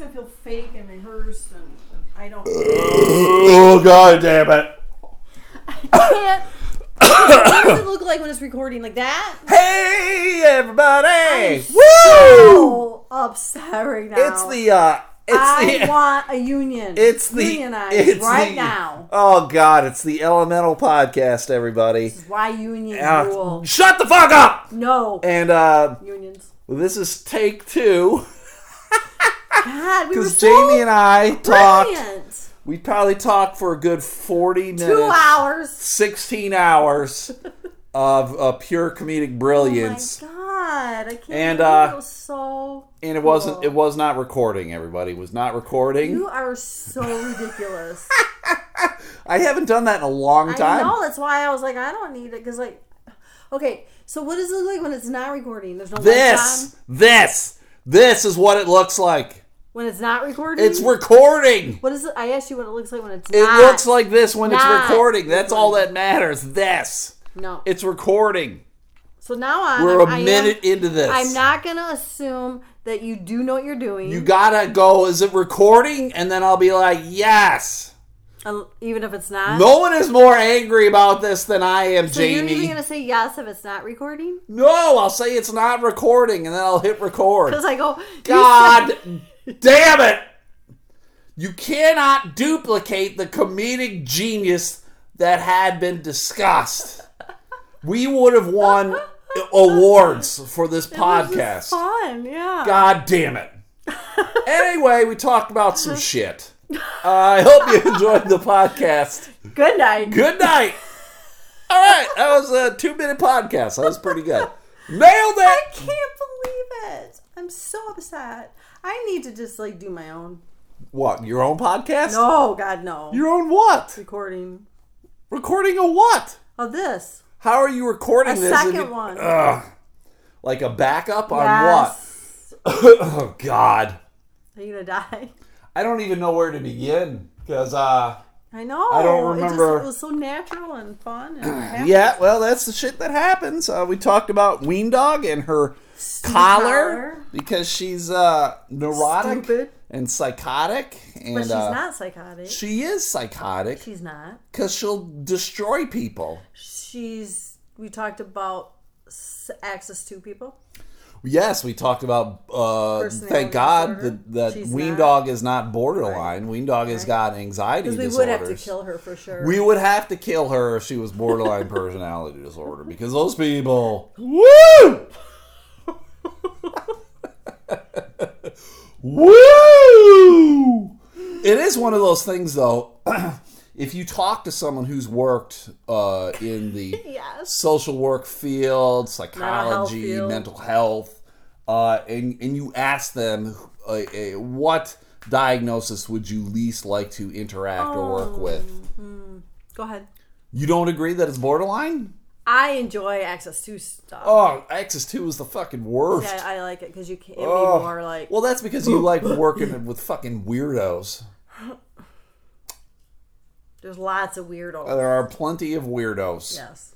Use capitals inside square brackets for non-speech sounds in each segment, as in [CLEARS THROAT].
it's gonna feel fake and rehearsed, and I don't. Oh god damn it! I can't. what does it look like when it's recording like that? Hey everybody! Woo! So upset right now. It's the uh, it's I the [LAUGHS] want a union. it's the unionize it's right the- now. Oh god, it's the Elemental Podcast, everybody. This is why unions Uh, rule. shut the fuck up! No And uh, unions. this is take two [LAUGHS] God, we were because so Jamie and I talked. brilliant. We probably talked for a good forty minutes. Two hours. 16 hours of uh, pure comedic Oh brilliance. my god, I can't. And, uh, it was so. and it wasn't it was not recording everybody it was not recording You are so ridiculous. [LAUGHS] i haven't done that in a long I time know. That's why I was like, I don't need it because like, okay. So what does it look like when it's not recording? There's no this this this is what it looks like When it's not recording. it's recording What is it? I asked you what it looks like when it's not? it not. looks like this when it's recording that's all that matters this no. it's recording So now on, we're I a am- minute into this I'm not gonna assume that you do know what you're doing. you gotta go is it recording and then i'll be like yes uh, even if it's not. no one is more angry about this than i am So you're jamie even gonna say yes if it's not recording? no i'll say it's not recording and then i'll hit record [LAUGHS] Because I go, you God said- damn it! You cannot duplicate the comedic genius that had been discussed. We would have won awards for this It was just podcast. fun, yeah. God damn it. Anyway, we talked about some [LAUGHS] shit. Uh, I hope you enjoyed the podcast. Good night. Good night. All right, that was a two minute podcast. That was pretty good. Nailed it. I can't believe it. I'm so upset. I need to just like do my own. What, your own podcast? No, God, no. Your own what? recording Recording a what? of this. How are you recording A this? second And- one. Ugh. Like a backup on Yes. what? [COUGHS] oh God. Are you gonna die? I don't even know where to begin because uh I know. I don't It, remember- just, it was so natural and fun. And [COUGHS] yeah, well that's the shit that happens. Uh, we talked about Ween Dog and her collar collar. because she's uh neurotic Stupid. and psychotic and But she's uh, not psychotic. she is psychotic she's not. because she'll destroy people. She's. We talked about Axis II people. Yes, we talked about. Uh, thank God that, that She's Ween not. Dog is not borderline. Ween Dog has got anxiety Because we disorders. would have to kill her for sure. We would have to kill her if she was borderline [LAUGHS] personality disorder because those people. Woo! [LAUGHS] Woo! It is one of those things, though. [CLEARS THROAT] if you talk to someone who's worked uh, in the [LAUGHS] yes. social work field, psychology, field. mental health, uh, and and you ask them uh, uh, what diagnosis would you least like to interact or work with. Go ahead. You don't agree that it's borderline? I enjoy Axis II stuff. Oh, Axis II is the fucking worst. Yeah, I like it because you can be Oh. more like. Well, that's because you like working [LAUGHS] with fucking weirdos. [LAUGHS] There's lots of weirdos. There are plenty of weirdos. yes.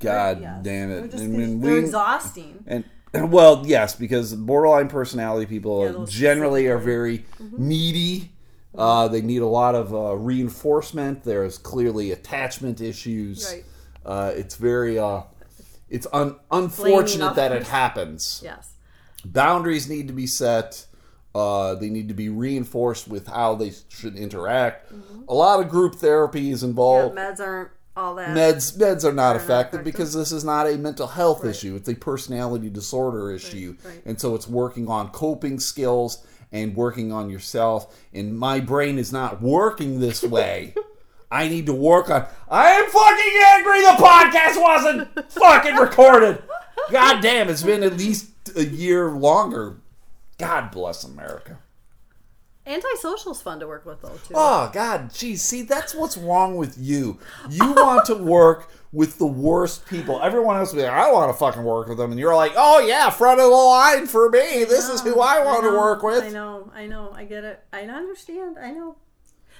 God Yes. damn it! just, I mean, they're we- exhausting. And well, yes, because borderline personality people Yeah, generally are very needy. Uh, they need a lot of uh, reinforcement. There's clearly attachment issues. Right. Uh, it's very. Uh, it's un- unfortunate that it happens. [LAUGHS] Yes. Boundaries need to be set. Uh, they need to be reinforced with how they should interact. A lot of group therapy is Yeah, involved. meds aren't all that. Meds meds are not not effective effective. because this is not a mental health issue. It's a personality disorder issue. right. And so it's working on coping skills and working on yourself. And my brain is not working this way. [LAUGHS] I need to work on I am fucking angry the podcast wasn't fucking recorded. God damn, it's been at least a year longer. God bless America. Antisocial's fun to work with though too. Oh God, geez, see that's what's wrong with you. You want to work with the worst people. Everyone else will be like, I want to fucking work with them, and you're like, oh yeah, front of the line for me. This is who I want to know, work with. I know, I know, I get it. I understand, I know.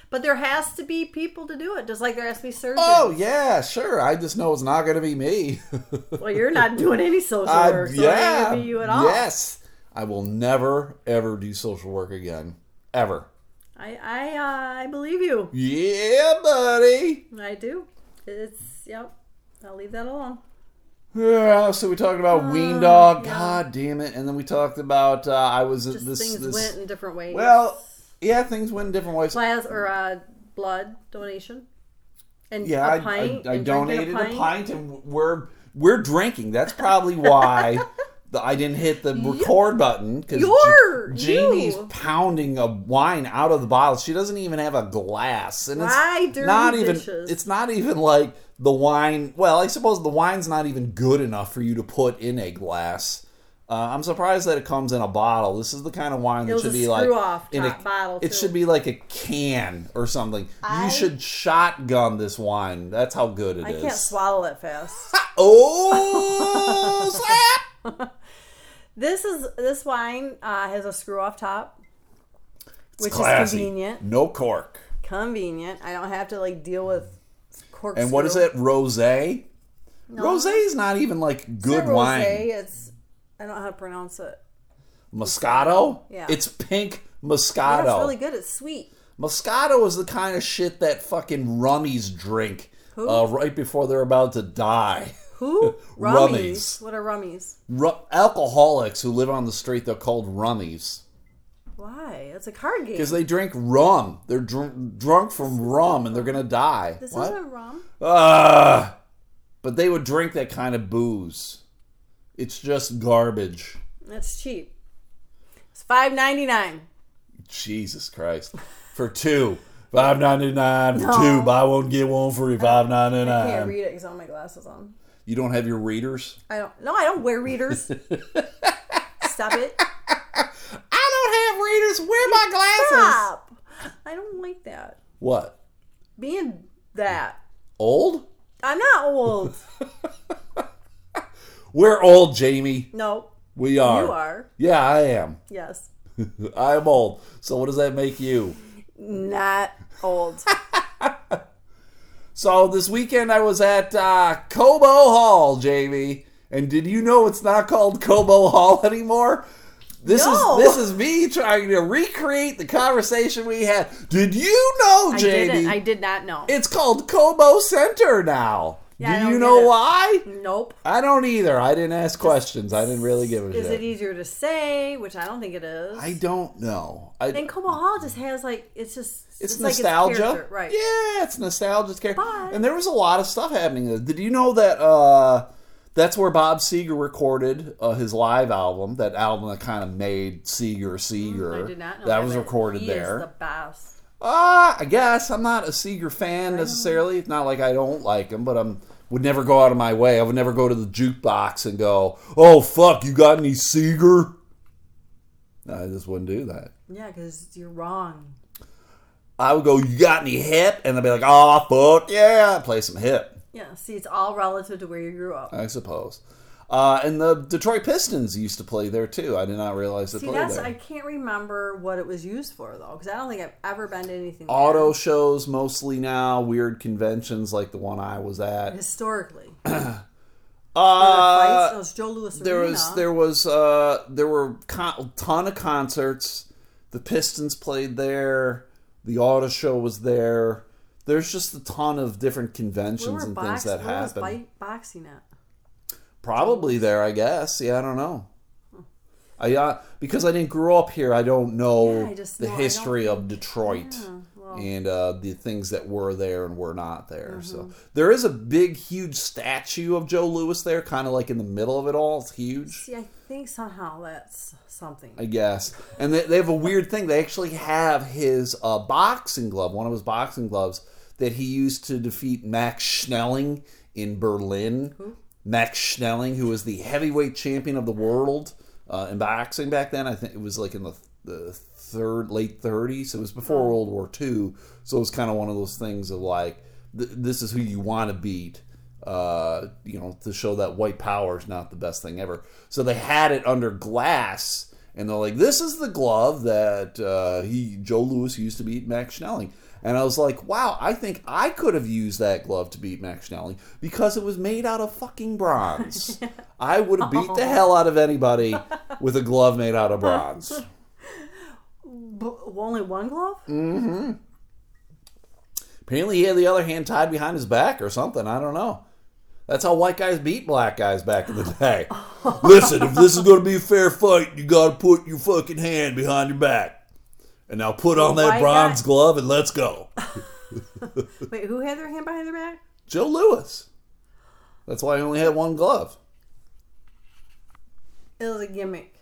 But there has to be people to do it, just like there has to be surgeons. Oh yeah, sure. I just know it's not going to be me. [LAUGHS] Well, you're not doing any social Uh, work, so yeah, be you at all. yes. I will never ever do social work again. Ever. I I uh, I believe you. Yeah, buddy. I do. It's yep. I'll leave that alone. Yeah, so we talked about Ween Dog. God damn it! And then we talked about uh, I was Just this. things this went in different ways. well, yeah, things went in different ways. plasma or uh, blood donation. And Yeah, a I, pint, I, I drinking donated a pint. and we're we're drinking. That's probably why [LAUGHS] the, I didn't hit the record button because You're- Jamie's you. pounding a wine out of the bottle. She doesn't even have a glass, and Why it's dirty not even. dishes? It's not even like the wine. Well, I suppose the wine's not even good enough for you to put in a glass. Uh, I'm surprised that it comes in a bottle. This is the kind of wine that should be like in a bottle, It too. should be like a can or something. I- you should shotgun this wine. That's how good it is. I can't swallow it fast. Oh, [LAUGHS] slap! [LAUGHS] this is this wine uh, has a screw off top, which Classy. is convenient. No cork. Convenient. I don't have to like deal with corkscrew. And what is it? Rosé. Rosé is not even like It's good wine. It's I don't know how to pronounce it. Moscato. Yeah. It's pink Moscato. it's really good. It's sweet. Moscato is the kind of shit that fucking rummies drink Who? uh, right before they're about to die. Who? [LAUGHS] Rummies. rummies. What are rummies? Ru- alcoholics who live on the street, they're called rummies. Why? It's a card game. Because they drink rum. They're dr- drunk from rum and they're going to die. this what? isn't rum. Ah, but they would drink that kind of booze. It's just garbage. That's cheap. It's five ninety nine. Jesus Christ. For two. Five ninety nine for No. two. Buy one get one free. Five ninety nine. I can't read it because I don't have my glasses on. You don't have your readers. I don't. No, I don't wear readers. [LAUGHS] Stop it. I don't have readers. Where are my glasses? Stop. I don't like that. What? Being that. Old? I'm not old. [LAUGHS] We're old, Jamie. No, We are. you are. Yeah, I am. Yes. [LAUGHS] I am old. So what does that make you? Not old. [LAUGHS] So this weekend I was at uh, Cobo Hall, Jamie. And did you know it's not called Cobo Hall [LAUGHS] anymore? This No. is this is me trying to recreate the conversation we had. Did you know, I Jamie? didn't. I did not know. it's called Cobo Center now. Yeah, Do you know why? nope. I don't either. I didn't ask questions. I didn't really give a Is shit. it easier to say? Which I don't think it is. I don't know. I, and Cobo Hall just has like it's just it's, like nostalgia, character, right? Yeah, it's nostalgia. It's character. But- And there was a lot of stuff happening. there. Did you know that uh, that's where Bob Seger recorded uh, his live album? That album that kind of made Seger Seger. Mm, I did not know that that was recorded he there. Is the best. Uh, I guess I'm not a Seger fan necessarily. It's not like I don't like him, but I'm would never go out of my way. I would never go to the jukebox and go, "Oh fuck, you got any Seger?" I just wouldn't do that. Yeah, because you're wrong. I would go, "You got any hip?" And I'd be like, "Oh fuck yeah!" Play some hip, Yeah. See, it's all relative to where you grew up. I suppose. Uh, and the Detroit Pistons used to play there too. I did not realize they See, played that's there. I can't remember what it was used for though, because I don't think I've ever been to anything there. Auto shows mostly now, weird conventions like the one I was at. historically. [CLEARS THROAT] Uh. It was Joe Louis there Arena. was there was uh there were con- ton of concerts the pistons played there the auto show was there there's just a ton of different conventions and box, things that where was happen boxing at? Probably there i guess yeah i don't know I uh, because I didn't grow up here, I don't know Yeah, I just the history of Detroit Yeah, well. and uh, the things that were there and were not there. So Mm-hmm. there is a big, huge statue of Joe Louis there, kind of like in the middle of it all. It's huge. See, I think somehow that's something. I guess. And they, they have a weird thing. They actually have his uh, boxing glove, one of his boxing gloves, that he used to defeat Max Schmeling in Berlin. Max Schmeling, who was the heavyweight champion of the world uh, in boxing back then. I think it was like in the, the third, late 30s. It was before World War II. So it was kind of one of those things of like, th- this is who you want to beat uh, you know, to show that white power is not the best thing ever. So they had it under glass, and they're like, "This is the glove that uh, he Joe Louis used to beat Max Schmeling." And I was like, wow, I think I could have used that glove to beat Max Schmeling because it was made out of fucking bronze. [LAUGHS] I would have beat the hell out of anybody [LAUGHS] with a glove made out of bronze. [LAUGHS] Only one glove? Mm. Apparently, he had the other hand tied behind his back or something. I don't know. That's how white guys beat black guys back in the day. Listen, if this is going to be a fair fight, you got to put your fucking hand behind your back. And now put on that bronze glove and let's go. [LAUGHS] Wait, who had their hand behind their back? Joe Louis. That's why I only had one glove. It was a gimmick.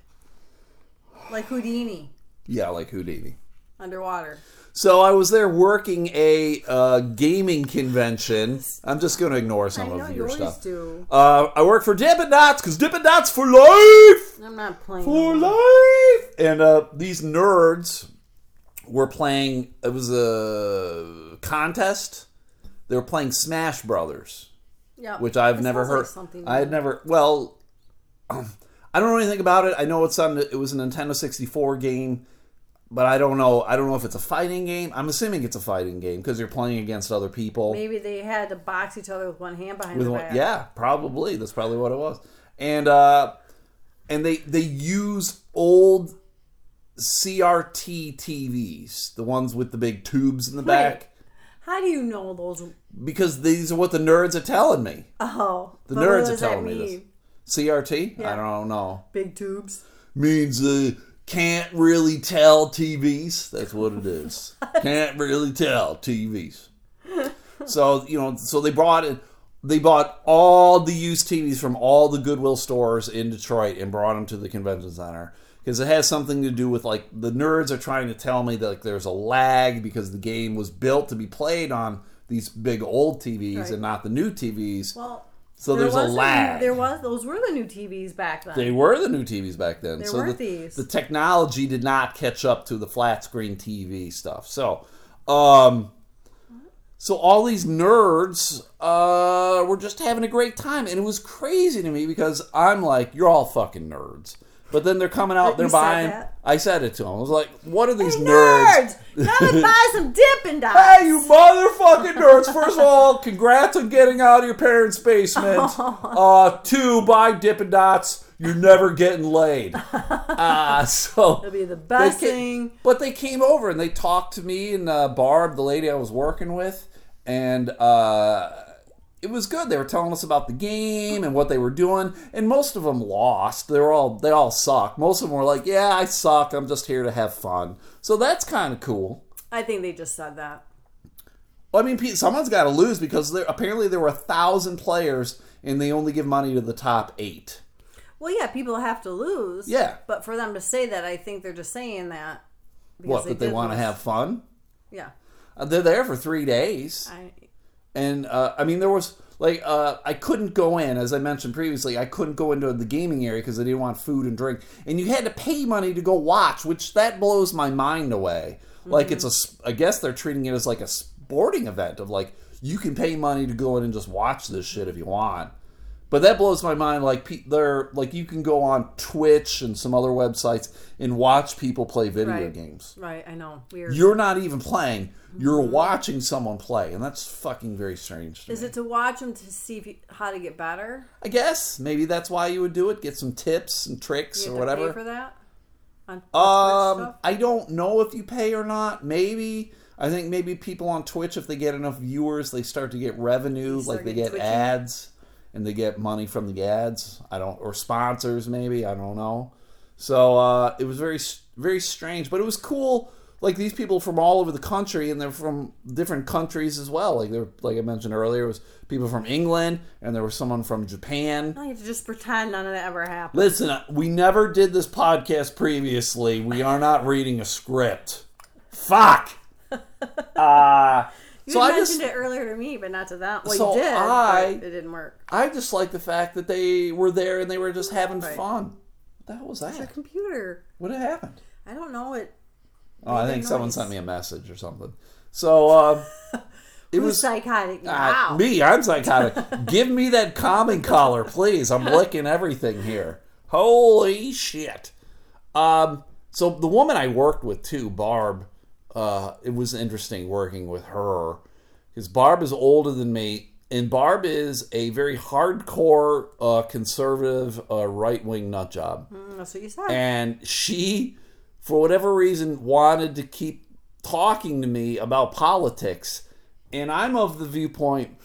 Like Houdini Yeah, like Houdini. underwater. So I was there working a uh, gaming convention. I'm just going to ignore some I know of you your always stuff. do. Uh, I work for Dippin' Dots because Dippin' Dots for life. I'm not playing. for life. And uh, these nerds were playing. It was a contest. They were playing Smash Brothers, Yeah, which I've never sounds like heard. something I had never. Well, I don't know anything about it. I know it's on. It was a Nintendo 64 game, but I don't know. I don't know if it's a fighting game. I'm assuming it's a fighting game because you're playing against other people. Maybe they had to box each other with one hand behind with their one, back. yeah, probably that's probably what it was. And uh, and they they use old CRT TVs, the ones with the big tubes in the back, How do you know those? because these are what the nerds are telling me. Oh, The nerds are telling me this. CRT? I don't know. Big tubes. Means uh, can't really tell TVs. That's what it [LAUGHS] is. can't really tell TVs. So you know, so they brought it. They bought all the used TVs from all the Goodwill stores in Detroit and brought them to the convention center because it has something to do with like the nerds are trying to tell me that like there's a lag because the game was built to be played on these big old TVs Right. and not the new TVs. Well, so there there's a lag. There was those were the new TVs back then. They were the new TVs back then. There so were the, these. the technology did not catch up to the flat screen TV stuff. So, um, so all these nerds uh, were just having a great time, and it was crazy to me because I'm like, you're all fucking nerds. But then they're coming out, You they're said buying. I said it to them. I was like, "What are these nerds?" nerds. Come and buy some Dippin' Dots. Hey, you motherfucking nerds! First of all, congrats on getting out of your parents' basement. [LAUGHS] Uh, two, buy Dippin' Dots. You're never getting laid. [LAUGHS] Uh, so It'll be the best they thing. But they came over and they talked to me and uh, Barb, the lady I was working with, and uh, it was good. They were telling us about the game and what they were doing, and most of them lost. They were all they all suck. Most of them were like, "Yeah, I suck. I'm just here to have fun." So that's kind of cool. I think they just said that. Well, I mean, Pete, someone's got to lose because there, apparently there were a thousand players and they only give money to the top eight. Well, yeah, people have to lose. Yeah. But for them to say that, I think they're just saying that. because What? That they want to have fun. Yeah. Uh, they're there for three days. I, and uh, I mean there was like uh, I couldn't go in as I mentioned previously I couldn't go into the gaming area because I didn't want food and drink. And you had to pay money to go watch which that blows my mind away. Like it's a, I guess they're treating it as like a sporting event of like you can pay money to go in and just watch this shit if you want but that blows my mind like they're like you can go on Twitch and some other websites and watch people play video Right. games right, I know. Weird. you're not even playing you're watching someone play and that's fucking very strange to Is me. it to watch them to see if you, how to get better? i guess maybe that's why you would do it get some tips and tricks or whatever pay for that? On Twitch um i don't know if you pay or not maybe i think maybe people on twitch if they get enough viewers they start to get revenue like they get twitchy? ads and they get money from the ads i don't or sponsors maybe i don't know so uh it was very very strange but it was cool like these people from all over the country and they're from different countries as well like they're like i mentioned earlier it was people from england and there was someone from japan you have to just pretend none of that ever happened. Listen, uh, we never did this podcast previously. We are not reading a script. Fuck. [LAUGHS] Uh, You so I mentioned just, it earlier to me, but not to them. Well, So you did, I- it didn't work. I just like the fact that they were there and they were just having Right. fun. What the hell was that? computer. What had happened? I don't know it. Oh, I think someone sent me a message or something. So uh, [LAUGHS] it Who's was psychotic? uh, me. I'm psychotic. Give me that calming collar, please. I'm [LAUGHS] licking everything here. Holy shit. Um, so the woman I worked with too, Barb, uh, it was interesting working with her because Barb is older than me, and Barb is a very hardcore uh, conservative uh, right wing nut job, Mm, That's what you said. and she, for whatever reason, wanted to keep talking to me about politics, and I'm of the viewpoint.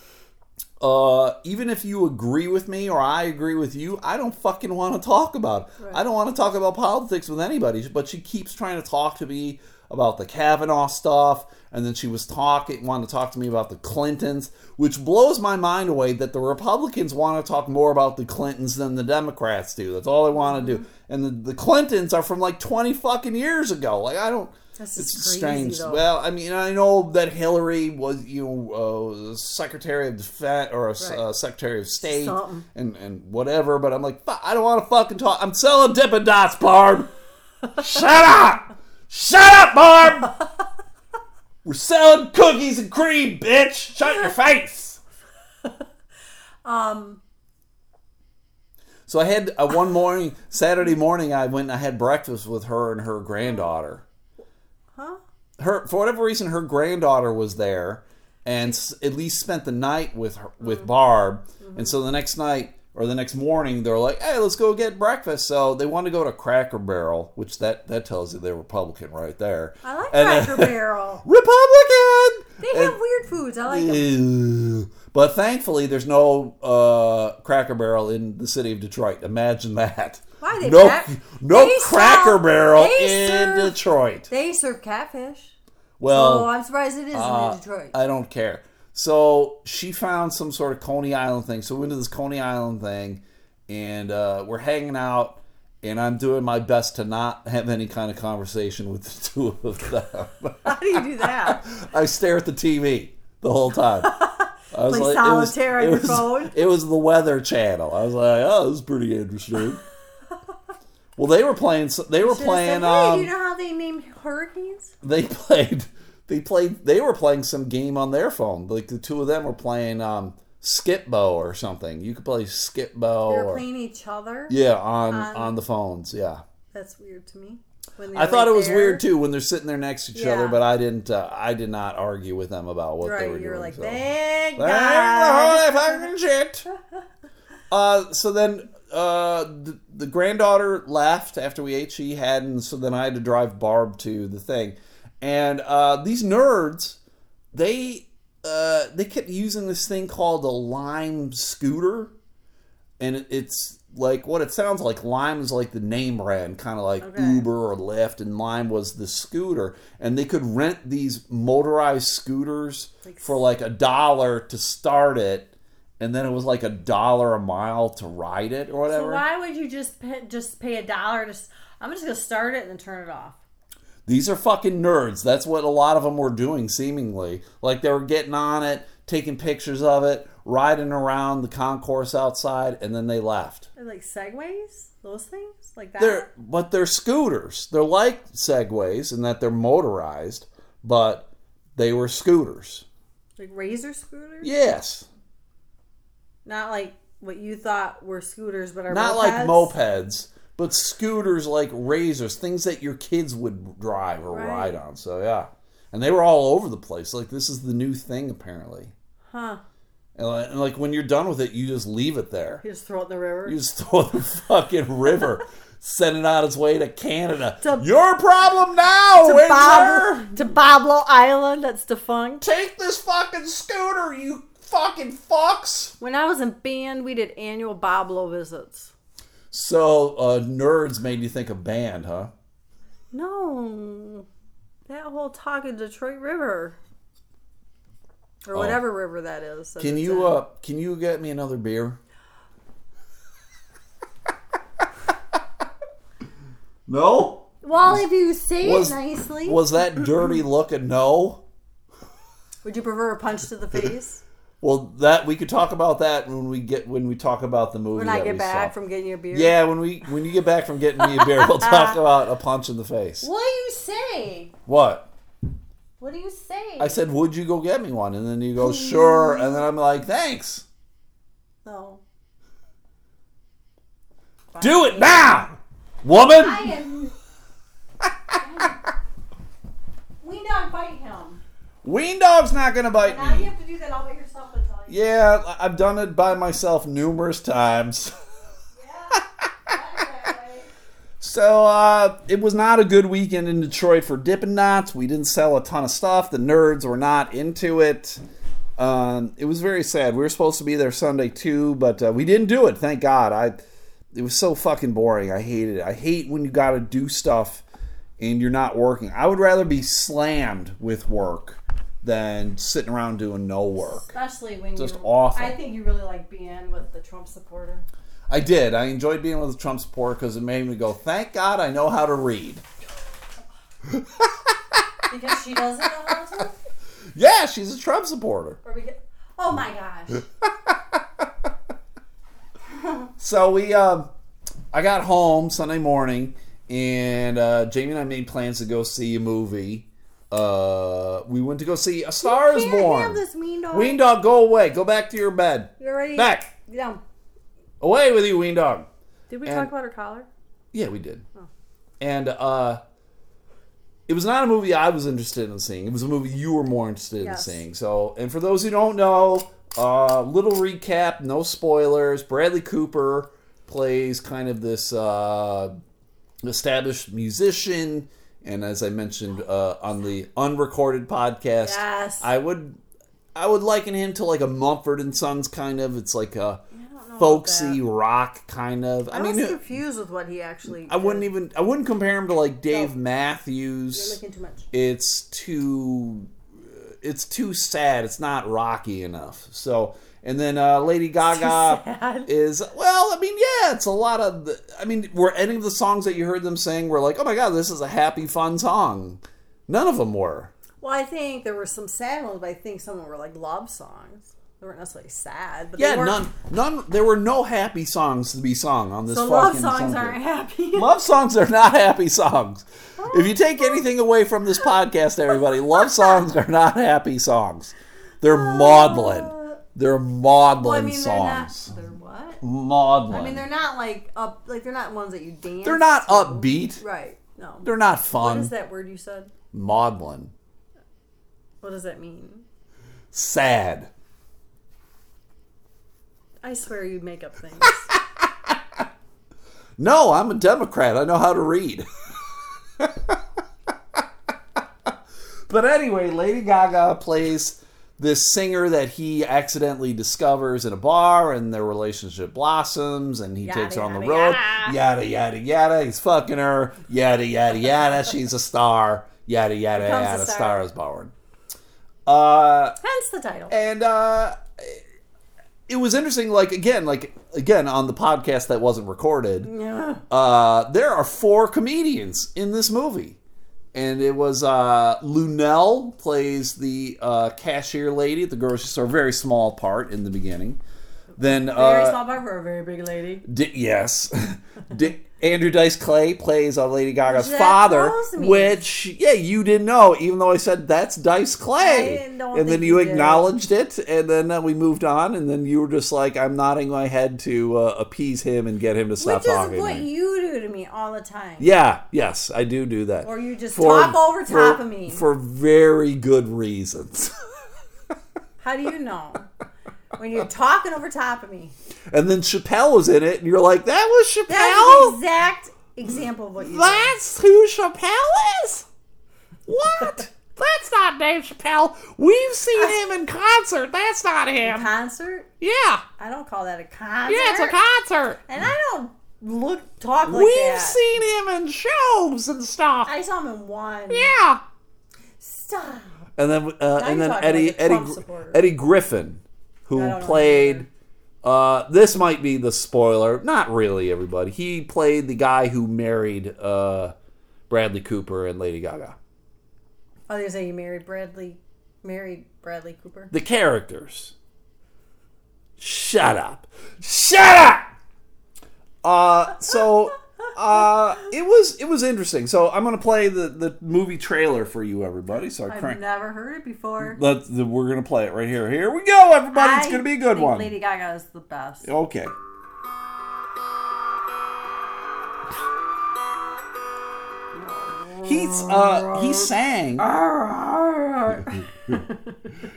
Uh, even if you agree with me or I agree with you, I don't fucking want to talk about. It. I don't want to talk about politics with anybody. But she keeps trying to talk to me about the Kavanaugh stuff, and then she was talking, wanted to talk to me about the Clintons, which blows my mind away that the Republicans want to talk more about the Clintons than the Democrats do. That's all they want to do, and the, the Clintons are from like twenty fucking years ago. Like I don't. That's it's strange. though. Well, I mean, I know that Hillary was, you know, uh, Secretary of Defense or a s- Right. uh, Secretary of State Something. and and whatever. But I'm like, I don't want to fucking talk. I'm selling Dippin' Dots, Barb. [LAUGHS] Shut up! Shut up, Barb. [LAUGHS] We're selling cookies and cream, bitch. Shut your face. [LAUGHS] um, So I had uh, one morning, Saturday morning, I went and I had breakfast with her and her granddaughter. huh? her for whatever reason her granddaughter was there and s- at least spent the night with her, with Barb and so the next night or the next morning they're like hey let's go get breakfast so they want to go to Cracker Barrel which that that tells you they're Republican right there I like And Cracker Barrel. [LAUGHS] Republican They have And- weird foods. I like them. But thankfully, there's no uh, Cracker Barrel in the city of Detroit. Imagine that. Why, they no, no they Cracker Barrel in serve- Detroit. They serve catfish. Well, oh, I'm surprised it isn't Uh, in Detroit. I don't care. So she found some sort of Coney Island thing. So we went to this Coney Island thing, and uh, we're hanging out, and I'm doing my best to not have any kind of conversation with the [LAUGHS] two of them. How do you do that? [LAUGHS] I stare at the TV the whole time. I was Play it was- solitaire on your was- phone? It was the Weather Channel. I was like, oh, this is pretty interesting. [LAUGHS] well, they were playing. They were playing. said, hey, um, do you know how they named hurricanes? they played they played they were playing some game on their phone like the two of them were playing um skipbo or something you could play skipbo They're or playing each other. yeah on on- on the phones yeah That's weird to me. When i thought it was there. weird too when they're sitting there next to each other but i didn't uh, i did not argue with them about what they were Right, you were doing like, so. thank God. [LAUGHS] fucking shit. Uh, so then uh, the, the granddaughter left after we ate. She hadn't. So then I had to drive Barb to the thing, and uh, these nerds, they uh, they kept using this thing called a Lime scooter, and it's like what it sounds like. Lime is like the name brand, kind of like Okay. Uber or Lyft, and Lime was the scooter, and they could rent these motorized scooters Like for like a dollar to start it, and then it was like a dollar a mile to ride it or whatever. So why would you just pay, just pay a dollar to? I'm just gonna start it and then turn it off. These are fucking nerds. That's what a lot of them were doing, seemingly. Like they were getting on it, taking pictures of it, riding around the concourse outside, and then they left. They're like segways, those things like that. They're but they're scooters. They're like segways in that they're motorized, but they were scooters. like razor scooters. Yes. Not like what you thought were scooters, but are Not mopeds? like mopeds, but scooters like razors, things that your kids would drive or Right. ride on. So yeah. And they were all over the place. Like this is the new thing apparently. Huh? And like, and like when you're done with it, you just leave it there. You just throw it in the river. You just [LAUGHS] throw it in the fucking river, send it on its way to Canada. [LAUGHS] To- Your problem now, to. Bob to Boblo Island, that's defunct. Take this fucking scooter, you fucking fucks. When I was in band, we did annual Boblo visits. So uh, nerds made you think of band, huh? No, that whole talk of Detroit River, or Oh. whatever river that is. that Can you in. uh can you get me another beer? [LAUGHS] no? Well, if you say Was- it nicely, Was that dirty look a no? would you prefer a punch to the face [LAUGHS] Well, that we could talk about that when we get when we talk about the movie. when I that get back saw. from getting your beer? Yeah, when we when you get back from getting me a beer, we'll [LAUGHS] talk about a punch in the face. What do you say? What? What do you say? I said, "Would you go get me one?" And then you go, "Sure," and then I'm like, "Thanks." no. Do it now, woman. I am. [LAUGHS] we not Ween Dog's not gonna bite Now you me. have to do that all by yourself. Yeah, I've done it by myself numerous times. [LAUGHS] So uh, it was not a good weekend in Detroit for Dippin' Dots. We didn't sell a ton of stuff. The nerds were not into it. Um, it was very sad. We were supposed to be there Sunday too, but uh, we didn't do it. Thank God. I it was so fucking boring. I hated it. I hate when you got to do stuff and you're not working. I would rather be slammed with work than sitting around doing no work. Especially when Just you. awful. I think you really like being with the Trump supporter. I did. I enjoyed being with the Trump supporter because it made me go, "Thank God I know how to read." [LAUGHS] Because she doesn't know how to? Yeah, she's a Trump supporter. Because, oh my gosh. [LAUGHS] So we, um, I got home Sunday morning, and uh, Jamie and I made plans to go see a movie. Uh, we went to go see A Star Is Born. have this mean dog. Ween dog, go away. Go back to your bed. You're ready? Back. Yeah. Away with you, Ween dog. Did we And- talk about her collar? Yeah, we did. And uh, it was not a movie I was interested in seeing. It was a movie you were more interested Yes. in seeing. So, and for those who don't know, uh, little recap, no spoilers. Bradley Cooper plays kind of this uh, established musician, and as I mentioned uh, on the unrecorded podcast, Yes. I would I would liken him to like a Mumford and Sons kind of. It's like a I don't know about folksy rock kind of. I, I, mean, was confused with what he actually. I wouldn't even I wouldn't compare him to like Dave Matthews. You're looking too much. It's too it's too sad. It's not rocky enough. So and then uh, Lady [LAUGHS] Gaga is well. I mean, yeah, it's a lot of. The, I mean, were any of the songs that you heard them sing were like, oh my god, this is a happy, fun song? None of them were. Well, I think there were some sad ones, but I think some of them were like love songs. They weren't necessarily sad, but Yeah, none, none. There were no happy songs to be sung on this. So love songs song. aren't happy. [LAUGHS] Love songs are not happy songs. If you take anything away from this podcast, everybody, love songs are not happy songs. They're maudlin. [LAUGHS] They're maudlin well, I mean, they're not. songs. They're what? Maudlin. I mean, they're not like up. Like they're not ones that you dance. They're not to. upbeat. Right. No. They're not fun. is that word you said? Maudlin. What does that mean? Sad. I swear you make up things. [LAUGHS] No, I'm a Democrat. I know how to read. [LAUGHS] but anyway, Lady Gaga plays this singer that he accidentally discovers in a bar, and their relationship blossoms, and he Yada, takes her on the yada, road. yada. Yada yada yada. He's fucking her. Yada yada yada. She's a star. Yada yada Becomes a yada. star. Star is born. Uh, Hence the title. and uh it was interesting like again like again on the podcast that wasn't recorded Yeah. uh there are four comedians in this movie and it was uh lunell plays the uh cashier lady at the grocery store very small part in the beginning then Very uh small part for a very big lady. Yes. [LAUGHS] Di- Andrew Dice Clay plays uh, Lady Gaga's That father, which yeah, you didn't know, even though I said that's Dice Clay, and then you you acknowledged it, and then uh, we moved on, and then you were just like, I'm nodding my head to uh, appease him and get him to stop Which is talking. to what you do to me all the time. yeah, yes, I do do that. Or you just For- talk over for- top of me. for very good reasons. [LAUGHS] How do you know? When you're talking over top of me. and then Chappelle was in it, and you're like, that was Chappelle? That's the exact example of what you did. That's who Chappelle is? What? [LAUGHS] That's not Dave Chappelle. We've seen him in concert. That's not him. Concert? Yeah. I don't call that a concert. Yeah, it's a concert. And I don't look talk like that. We've that. seen him in shows and stuff. I saw him in one. Yeah. Stop. And then uh, and then Eddie like Eddie. Eddie Griffin, who I don't know played. Uh, this might be the spoiler. Not really, everybody. He played the guy who married uh, Bradley Cooper and Lady Gaga. Oh, they say you married Bradley, married Bradley Cooper. the characters. Shut up. Shut up. Uh so [LAUGHS] uh it was it was interesting. So I'm gonna play the the movie trailer for you everybody. So I I've crank never heard it before. let's we're gonna play it right here. Here we go, everybody. It's gonna be a good one. Lady Gaga is the best. Okay. He's uh he sang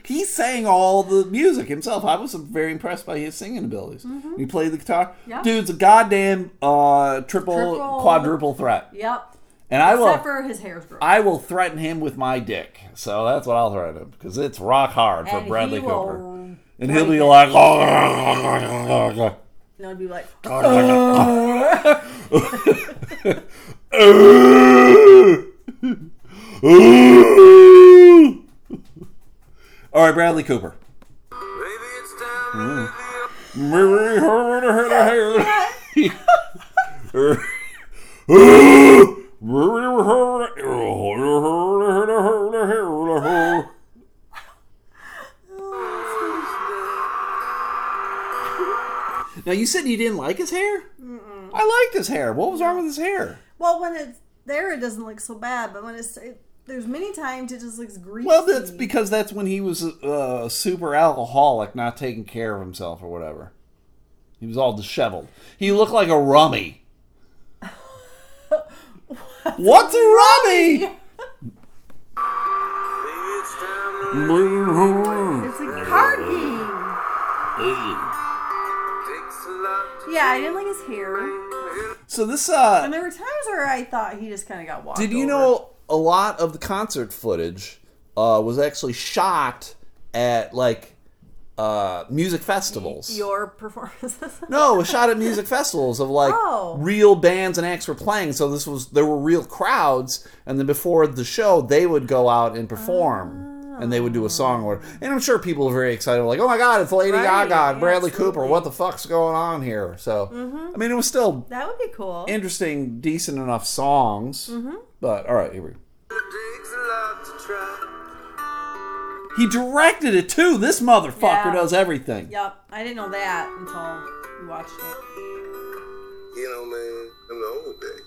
he sang all the music himself. I was very impressed by his singing abilities. He played the guitar. Mm-hmm. Dude's a goddamn uh triple, Triple- quadruple threat. Yep. And I will for his hair's growing. I will threaten him with my dick. So that's what I'll threaten him because it's rock hard for And Bradley Cooper. And he'll be it. like, No, it'd be like, All right, Bradley Cooper. Mm. Now you said you didn't like his hair. I liked his hair. What was wrong with his hair? Well, when it's there, it doesn't look so bad, but when it's it, there's many times it just looks greasy. Well, that's because that's when he was a, a super alcoholic, not taking care of himself or whatever. He was all disheveled. He looked like a rummy. [LAUGHS] What's a rummy? it's a card game. Yeah, I didn't like his hair, So this, uh, and there were times where I thought he just kind of got walked. did you over. know a lot of the concert footage uh, was actually shot at like uh, music festivals? your performances? No, it was shot at music festivals of like Oh. real bands and acts were playing. So this was there were real crowds, and then before the show, they would go out and perform. And they would do a song, or and I'm sure people are very excited, like, "Oh my God, it's Lady Right, Gaga and Bradley absolutely. Cooper! What the fuck's going on here?" So, mm-hmm. I mean, it was still that would be cool. interesting, decent enough songs. Mm-hmm. But all right, here we go. He directed it too. This motherfucker Yeah. does everything. yep, I didn't know that until we watched it. You know, man, in the old days.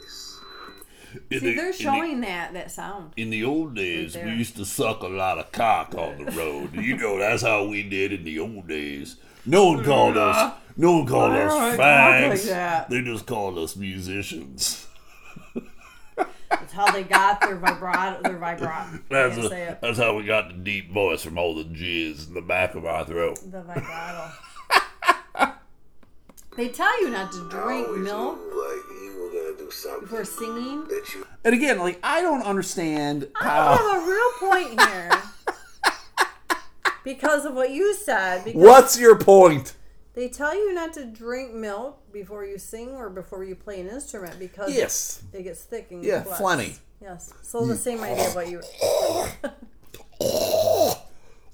See, the- they're in the- showing that that sound. In the old days, Right we used to suck a lot of cock on the road. You know, that's how we did in the old days. No one called us. No one called us talk like fags. they just called us musicians. That's how they got their vibrato. Their vibrato. [LAUGHS] That's, a- that's how we got the deep voice from all the jizz in the back of our throat. The vibrato. They tell you not to drink milk like you were gonna do something before singing. that you And again, like I don't understand I how. have a real point here. [LAUGHS] because of what you said. Because What's your point? they tell you not to drink milk before you sing or before you play an instrument because Yes. it gets thick and Yeah, flex. phlegmy. Yes. So the same idea what you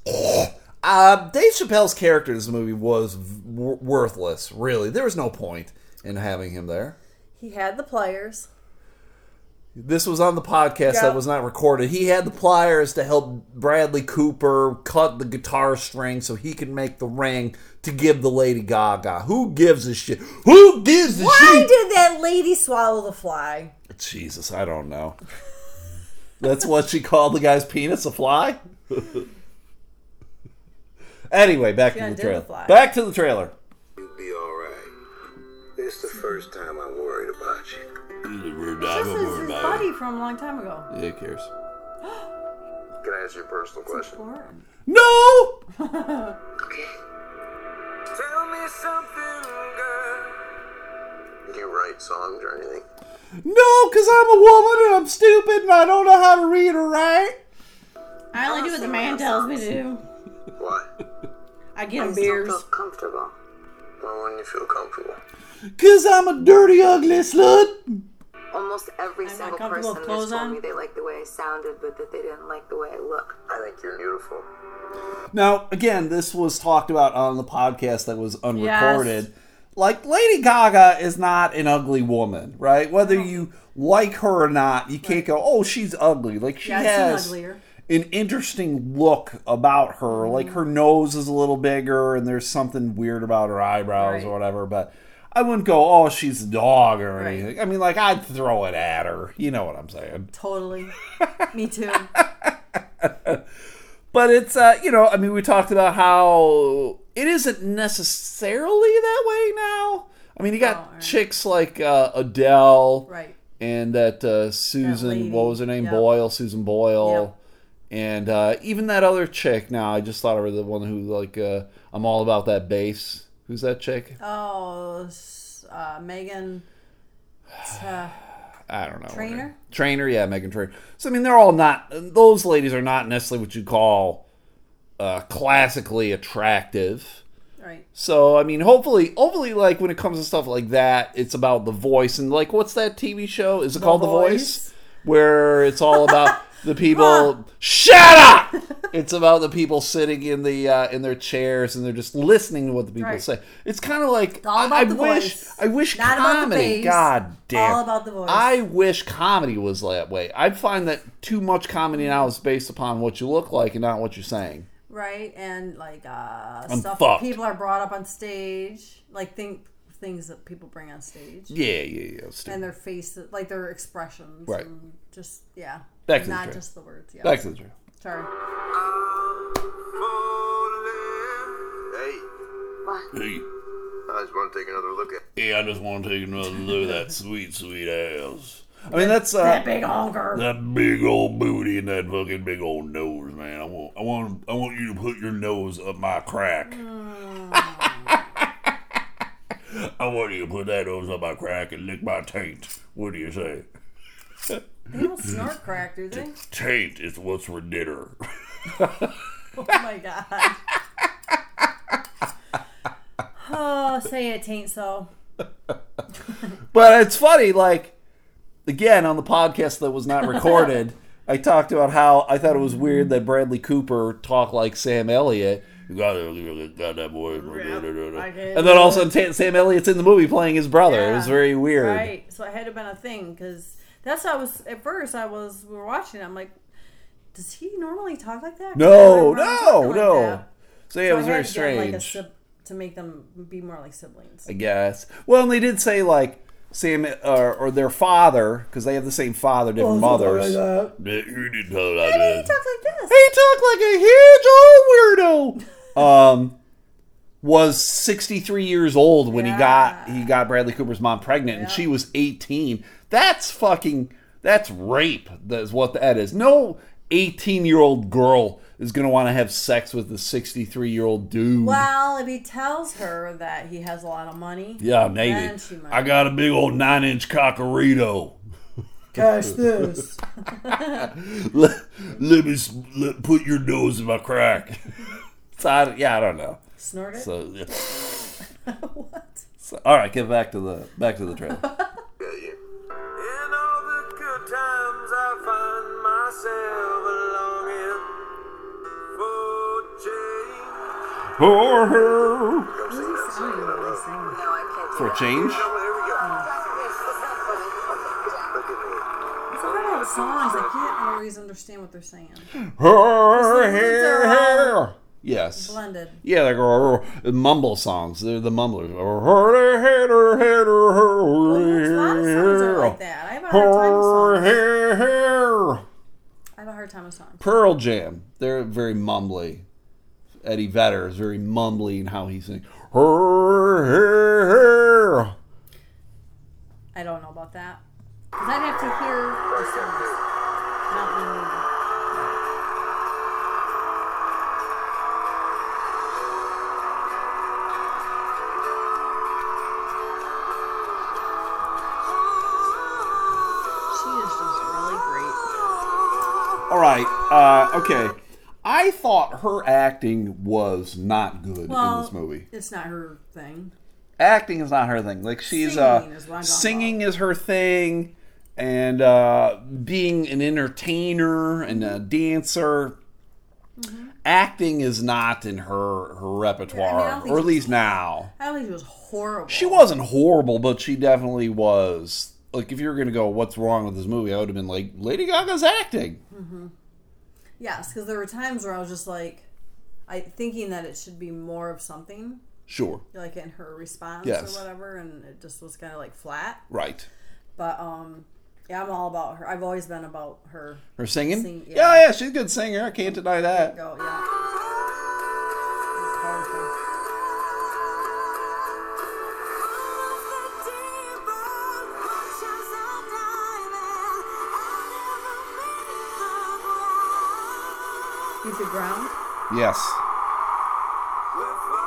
[LAUGHS] Uh, Dave Chappelle's character in this movie was w- worthless. Really, there was no point in having him there. he had the players. This was on the podcast that was not recorded. He had the pliers to help Bradley Cooper cut the guitar string so he could make the ring to give the Lady Gaga. Who gives a shit? Who gives a Why shit? Why did that lady swallow the fly? Jesus, I don't know. That's what she called the guy's penis a fly? [LAUGHS] anyway, back to the trailer. the. Back to the trailer. you'd be alright. It's the first time I'm worried about you. We're This is his buddy from a long time ago. Yeah, who cares? Can I ask you a personal question? Important. No! Okay. [LAUGHS] Tell me something, girl. Do you write songs or anything? No, because I'm a woman and I'm stupid and I don't know how to read or write. I only do what the man tells me to do. Why? [LAUGHS] I get him I still beers. feel comfortable. Well, when you feel comfortable. Because I'm a dirty, ugly slut. Almost every I'm single person with has told on. me they liked the way I sounded, but that they didn't like the way I look. I think you're beautiful. Now, again, this was talked about on the podcast that was unrecorded. Like, Lady Gaga is not an ugly woman, right? Whether you like her or not, you can't go, oh, she's ugly. Like, she Yeah, has uglier. An interesting look about her. Like, her nose is a little bigger, and there's something weird about her eyebrows Right. or whatever, but. I wouldn't go, oh, she's a dog or Right. anything. I mean, like, I'd throw it at her. You know what I'm saying. Totally. [LAUGHS] Me too. But it's uh, you know, I mean, we talked about how it isn't necessarily that way now. I mean, you got Oh, right. chicks like uh, Adele Right. and that uh, Susan, lady, what was her name? yep. Boyle, Susan Boyle, Yep. And uh, even that other chick. Now I just thought of her, the one who like uh, I'm all about that bass. Who's that chick? Oh, uh, Meghan. I don't know. Trainor? Trainor, yeah, Meghan Trainor. So I mean, they're all not. Those ladies are not necessarily what you call uh, classically attractive. right. So I mean, hopefully, hopefully, like when it comes to stuff like that, it's about the voice and like what's that TV show? Is it called The Voice? Voice. Where it's all about [LAUGHS] the people. Shut up! [LAUGHS] It's about the people sitting in the uh, in their chairs and they're just listening to what the people Right. say. It's kind of like It's all about I, I wish voice. I wish Not about the comedy. face. God damn, All about the voice. I wish comedy was that way. I find that too much comedy now is based upon what you look like and not what you're saying. Right, and like uh, I'm stuff fucked. that people are brought up on stage, like think things that people bring on stage, Yeah, yeah, yeah. and their faces, like their expressions, Right. and just yeah, Back to the not truth. just the words. Yeah, Back to the truth. sorry. Hey, What? Hey, I just want to take another look at. hey, I just want to take another look at that sweet, sweet ass. I mean, that's uh, That big honker. That big old booty and that fucking big old nose, man. I want, I want, I want you to put your nose up my crack. [LAUGHS] I want you to put that nose up my crack and lick my taint. What do you say? [LAUGHS] They don't snort crack, do they? Taint is what's for dinner. [LAUGHS] Oh my god. oh, say it tain't so. But it's funny, like, again, on the podcast that was not recorded, [LAUGHS] I talked about how I thought it was weird that Bradley Cooper talked like Sam Elliott. You got that, boy. And then all of a sudden, Sam Elliott's in the movie playing his brother. It was very weird. Right. So it had to have been a thing because that's how I was at first. I was we were watching. it, I'm like, does he normally talk like that? I No, don't remember talking no, like no. that. So yeah, So it was I very had to get, like, a strange. sib- to make them be more like siblings. I guess. Well, and they did say like Sam uh, or their father because they have the same father, Oh, different mothers. You didn't talk like He that. talks like this. He talked like a huge old weirdo. [LAUGHS] Um, was 63 years old when he got he got Bradley Cooper's mom pregnant, and she was 18. That's fucking that's rape. That's what that is. No 18 year old girl is gonna want to have sex with a 63 year old dude. Well, if he tells her that he has a lot of money, Yeah, maybe. then she might. I got a big old nine inch cockerito. cash [LAUGHS] this. Let, let me let, put your nose in my crack. So I, yeah, I don't know. Snort it. So, yeah. [LAUGHS] what? So, all right, get back to the back to the trailer. [LAUGHS] myself longing for change. What does he sound really singing? No, I can't do For change? Here we go. Look at me. It's all about songs. I can't always understand what they're saying. Her hair, hair. Yes. Blended. Yeah, they're uh, mumble songs. They're the mumblers. Her head, her head, There's a lot of songs are her like that. I have a hard time with Her songs. hair. Have a hard time with songs. Pearl Jam. They're very mumbly. Eddie Vedder is very mumbly in how he sings. I don't know about that. I'd have to hear the songs. Not me. Uh, okay. I thought her acting was not good Well, in this movie. it's not her thing. acting is not her thing. Like she's Singing uh is singing is her thing, and uh, being an entertainer and a dancer. Mm-hmm. Acting is not in her her repertoire, don't think or at least now. I don't think she was horrible. She wasn't horrible, but she definitely was. Like, if you were gonna go, what's wrong with this movie? I would have been like, Lady Gaga's acting. Yes, because there were times where I was just like, I thinking that it should be more of something, Sure, like in her response Yes. or whatever, and it just was kind of like flat. right. But um, yeah, I'm all about her. I've always been about her. Her singing, Sing- yeah. yeah. yeah, she's a good singer. I can't deny that. Go, yeah. Hit the ground. Yes.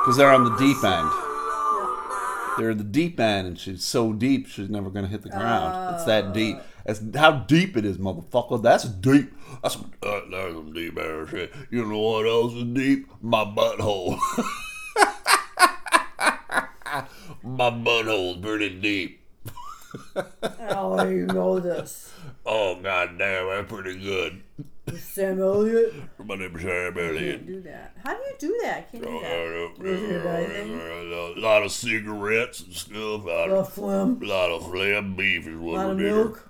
Because they're on the deep end. Yeah. They're in the deep end, and she's so deep, she's never going to hit the ground. it's that deep. That's how deep it is, motherfucker. That's deep. That's Uh, there's some deep ass shit. You know what else is deep? My butthole. [LAUGHS] My butthole's pretty deep. Oh, you know this. Oh god damn, that's pretty good. Sam Elliott. My name's Sam Can't Elliott. do that. How do you do that? Can't do that. A lot of cigarettes and stuff. A lot A of, phlegm. lot of phlegm beef is A what lot we're of doing. milk.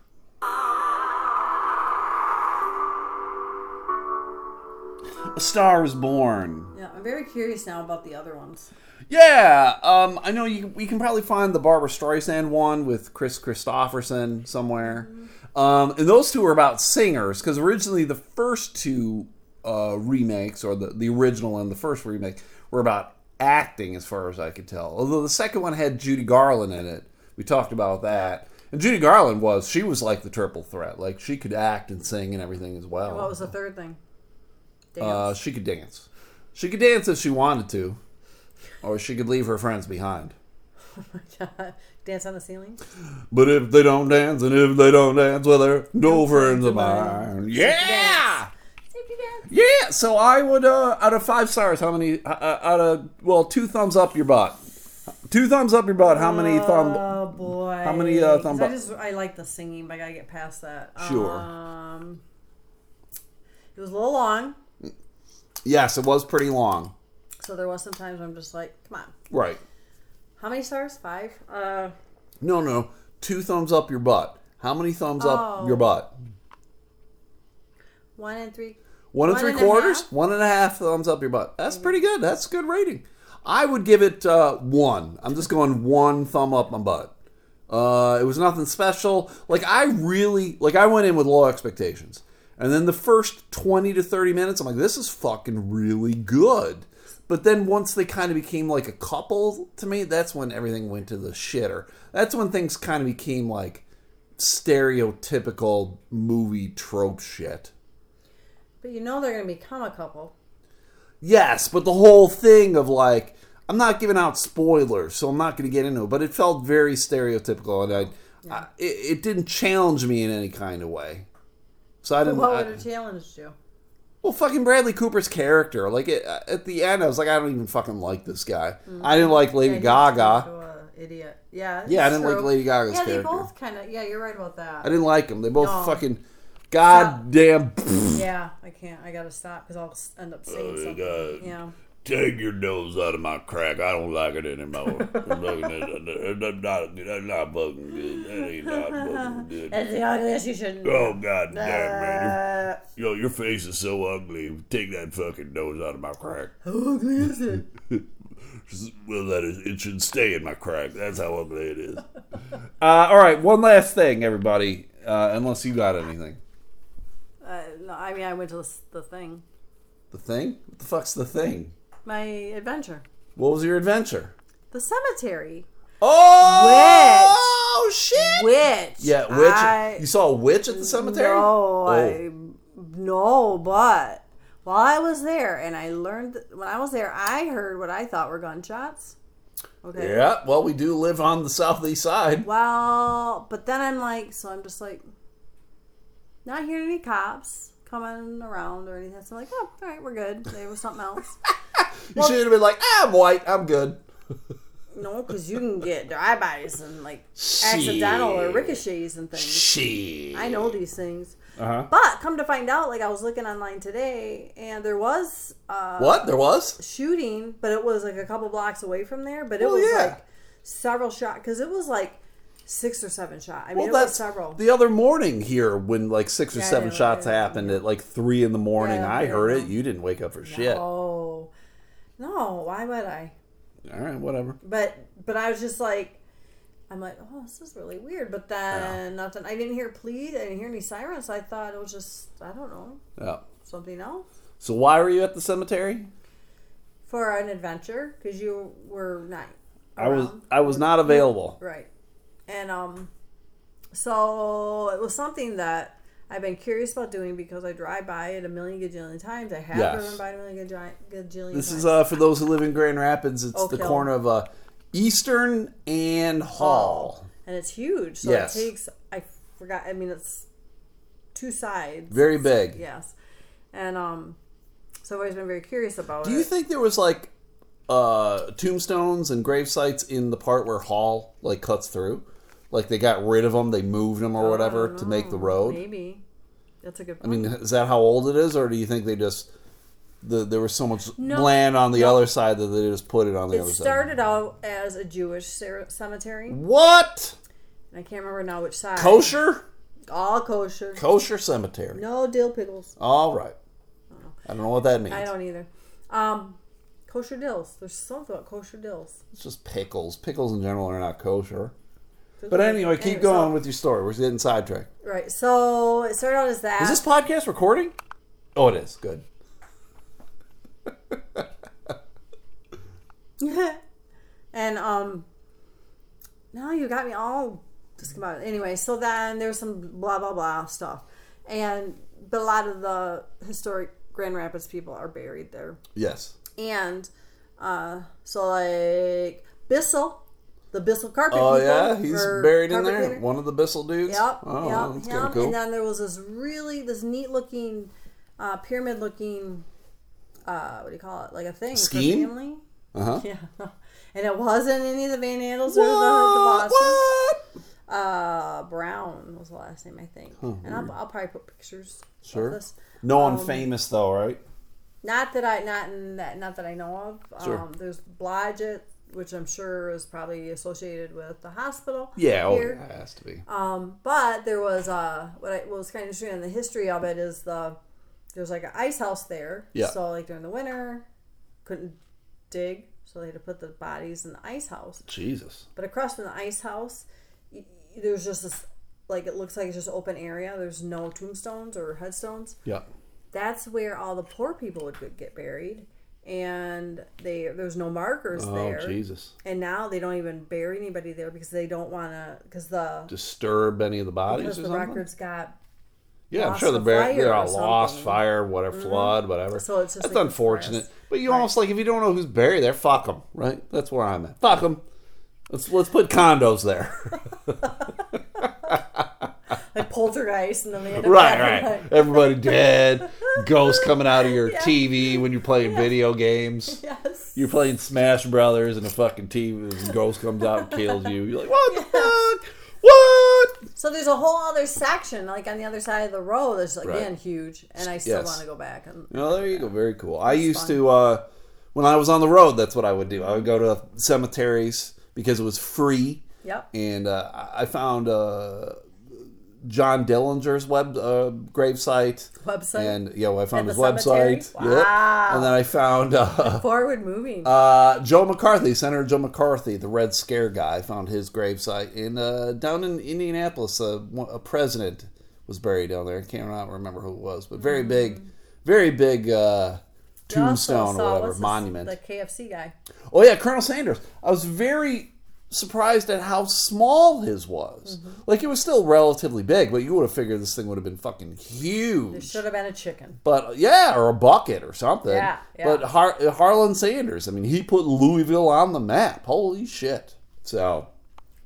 A Star is Born. Yeah, I'm very curious now about the other ones. Yeah, um, I know you. We can probably find the Barbra Streisand one with Kris Kristofferson somewhere. Um, and those two are about singers because originally the first two uh, remakes, or the the original and the first remake, were about acting, as far as I could tell. Although the second one had Judy Garland in it. We talked about that. And Judy Garland was she was like the triple threat. Like she could act and sing and everything as well. What was the third thing? Dance. Uh, she could dance. She could dance if she wanted to, or she could leave her friends behind. [LAUGHS] Dance on the ceiling. But if they don't dance, and if they don't dance, well, they're no friends of mine. Yeah, yeah. So I would, uh, out of five stars, how many? Uh, uh, out of well, two thumbs up your butt. Two thumbs up your butt. How many thumb? Oh boy. How many, uh, thumb I just I like the singing, but I gotta get past that. Sure. Um, it was a little long, Yes, it was pretty long. so there was some times I'm just like, come on. Right. How many stars? Five. Uh, No, no. Two thumbs up your butt. How many thumbs up Oh. your butt? one and three. One and One three and a quarters? half? One and a half thumbs up your butt. That's pretty good. That's a good rating. I would give it uh, one. I'm just going [LAUGHS] one thumb up my butt. Uh, it was nothing special. Like I really like I went in with low expectations. And then the first 20 to 30 minutes, I'm like, this is fucking really good. But then once they kind of became like a couple to me, that's when everything went to the shitter. That's when things kind of became like stereotypical movie trope shit. But you know they're gonna become a couple. Yes, but the whole thing of like, I'm not giving out spoilers, so I'm not going to get into it. But it felt very stereotypical, and I, I it, it didn't challenge me in any kind of way. So I didn't. What I- would have challenged you? Well, fucking Bradley Cooper's character, like it, at the end, I was like, I don't even fucking like this guy. I didn't like Lady Mm-hmm. Yeah, Gaga. turned into a Idiot. Yeah. Yeah, I didn't like. Lady Gaga's Yeah, character. Yeah, they both kind of. Yeah, you're right about that. I didn't like them. They both No. fucking goddamn. [LAUGHS] Yeah, I can't. I gotta stop because I'll end up saying Oh, something. got- Yeah. Take your nose out of my crack. I don't like it anymore. [LAUGHS] I'm looking at that's not, that's not fucking good. That ain't not fucking [LAUGHS] good. That's the ugliest you shouldn't. Oh god damn man, Uh, your, yo, your face is so ugly. Take that fucking nose out of my crack. how ugly is it? [LAUGHS] Well, that is, it should stay in my crack. That's how ugly it is. Uh, all right, one last thing, everybody. Uh, unless you got anything, Uh, no, I mean, I went to the, the thing. the thing. What the fuck's the thing? My adventure. What was your adventure? The cemetery. Oh, Witch. oh shit! Witch. Yeah, witch. I- you saw a witch at the cemetery? No, Oh. I no, but while I was there and I learned when I was there, I heard what I thought were gunshots. Okay. Yeah. Well, we do live on the southeast side. Well, but then I'm like, so I'm just like, not hearing any cops coming around or anything. So I'm like, oh, all right, we're good. There was something else. [LAUGHS] [LAUGHS] You should have been like, ah, I'm white. I'm good. [LAUGHS] No, because you can get drive-bys and like accidental or ricochets and things. Shit. I know these things. Uh-huh. But come to find out, like I was looking online today, and there was uh, What? There was? shooting, but it was like a couple blocks away from there. But it Well, was yeah. like several shots because it was like six or seven shots. I mean, Well, it was that's several. the other morning here when like six or Yeah, seven shots happened at like three in the morning. Yeah, I heard it. You didn't wake up for shit. No, why would I? All right, whatever. But but I was just like, I'm like, oh, this is really weird. But then nothing. I didn't hear plead. I didn't hear any sirens. I thought it was just I don't know Yeah. something else So why were you at the cemetery? for an adventure because you were not. I was. I was not available. Right. And um so it was something that I've been curious about doing because I drive by it a million gajillion times. I have Yes. driven by it a million gajillion, gajillion This times. is uh, for those who live in Grand Rapids. It's Oak the Hill. corner of uh, Eastern and Hall. and it's huge. So Yes. it takes. I forgot. I mean, it's two sides. Very big. Yes, and um, so I've always been very curious about Do it. you think there was like uh, tombstones and grave sites in the part where Hall like cuts through? Like they got rid of them, they moved them or whatever to make the road. Maybe that's a good. I mean, is that how old it is, or do you think they just the, there was so much No, land on the no. other side that they just put it on the it other side? It started out as a Jewish cemetery. What I can't remember now which side. kosher? All kosher. Kosher cemetery. No dill pickles. All right. I don't know what that means. I don't either. Um, kosher dills. There's something about kosher dills. It's just pickles. Pickles in general are not kosher. But anyway, keep going with your story. We're getting sidetracked. right. So it started out as that. Is this podcast recording? Oh, it is. Good. [LAUGHS] and um now you got me all just about it. Anyway, so then there's some blah blah blah stuff. And but a lot of the historic Grand Rapids people are buried there. Yes. And uh so like Bissell, the Bissell carpet Oh people, yeah, he's buried in there. cleaner. One of the Bissell dudes. Yep, Oh, yep, that's him. kind of cool. And then there was this really this neat looking uh, pyramid looking uh, what do you call it? Like a thing Scheme? for family. uh huh. [LAUGHS] Yeah. And it wasn't any of the Van Andels or the, the What? Boston. What? Uh, Brown was the last name, I think. and I'll, I'll probably put pictures Sure. of this. No Um, one famous though, right? Not that I not in that not that I know of. Sure. Um, there's Blodgett, which I'm sure is probably associated with the hospital. Yeah. Oh, yeah, it has to be. Um, but there was uh, what, I, what was kind of interesting in the history of it is the there's like an ice house there. Yeah. So like during the winter, couldn't dig, so they had to put the bodies in the ice house. Jesus. But across from the ice house, there's just this like it looks like it's just open area. There's no tombstones or headstones. Yeah. That's where all the poor people would get buried, and they there's no markers Oh there. Jesus. And now they don't even bury anybody there because they don't want to because the Disturb any of the bodies because the something? records got Yeah, I'm sure the fire they're all lost, fire, whatever, mm-hmm. flood, whatever. So it's just That's like unfortunate. But you almost like if you don't know who's buried there, fuck them, right? That's where I'm at. Fuck them. Let's let's put condos there. [LAUGHS] [LAUGHS] like poltergeist, and then they end up right, right. like- Everybody dead. [LAUGHS] Ghosts coming out of your [LAUGHS] TV when you're playing video games. yes. You're playing Smash Brothers and a fucking TV and ghost comes out and kills you. You're like, what the [LAUGHS] fuck? What? So there's a whole other section, like on the other side of the road, that's again Right. huge, and I still Yes. want to go back. And Oh, there you go. Very cool. I used fun. to uh, when I was on the road. That's what I would do. I would go to cemeteries because it was free, yep, and uh, I I found uh, John Dillinger's web uh, gravesite, website and yeah, well, I found his cemetery? website. Yep. Wow. And then I found uh, [LAUGHS] forward moving. uh, Joe McCarthy, Senator Joe McCarthy, the Red Scare guy. I found his gravesite in uh, down in Indianapolis. Uh, a president was buried down there. I can't not remember who it was, but very big, very big uh, tombstone or whatever monument. The KFC guy. Oh yeah, Colonel Sanders. I was very surprised at how small his was. Mm-hmm. Like it was still relatively big, but you would have figured this thing would have been fucking There huge. should have been a chicken. But yeah, or a bucket or something. Yeah, yeah. But Har- Harlan Sanders, I mean, he put Louisville on the map. Holy shit! So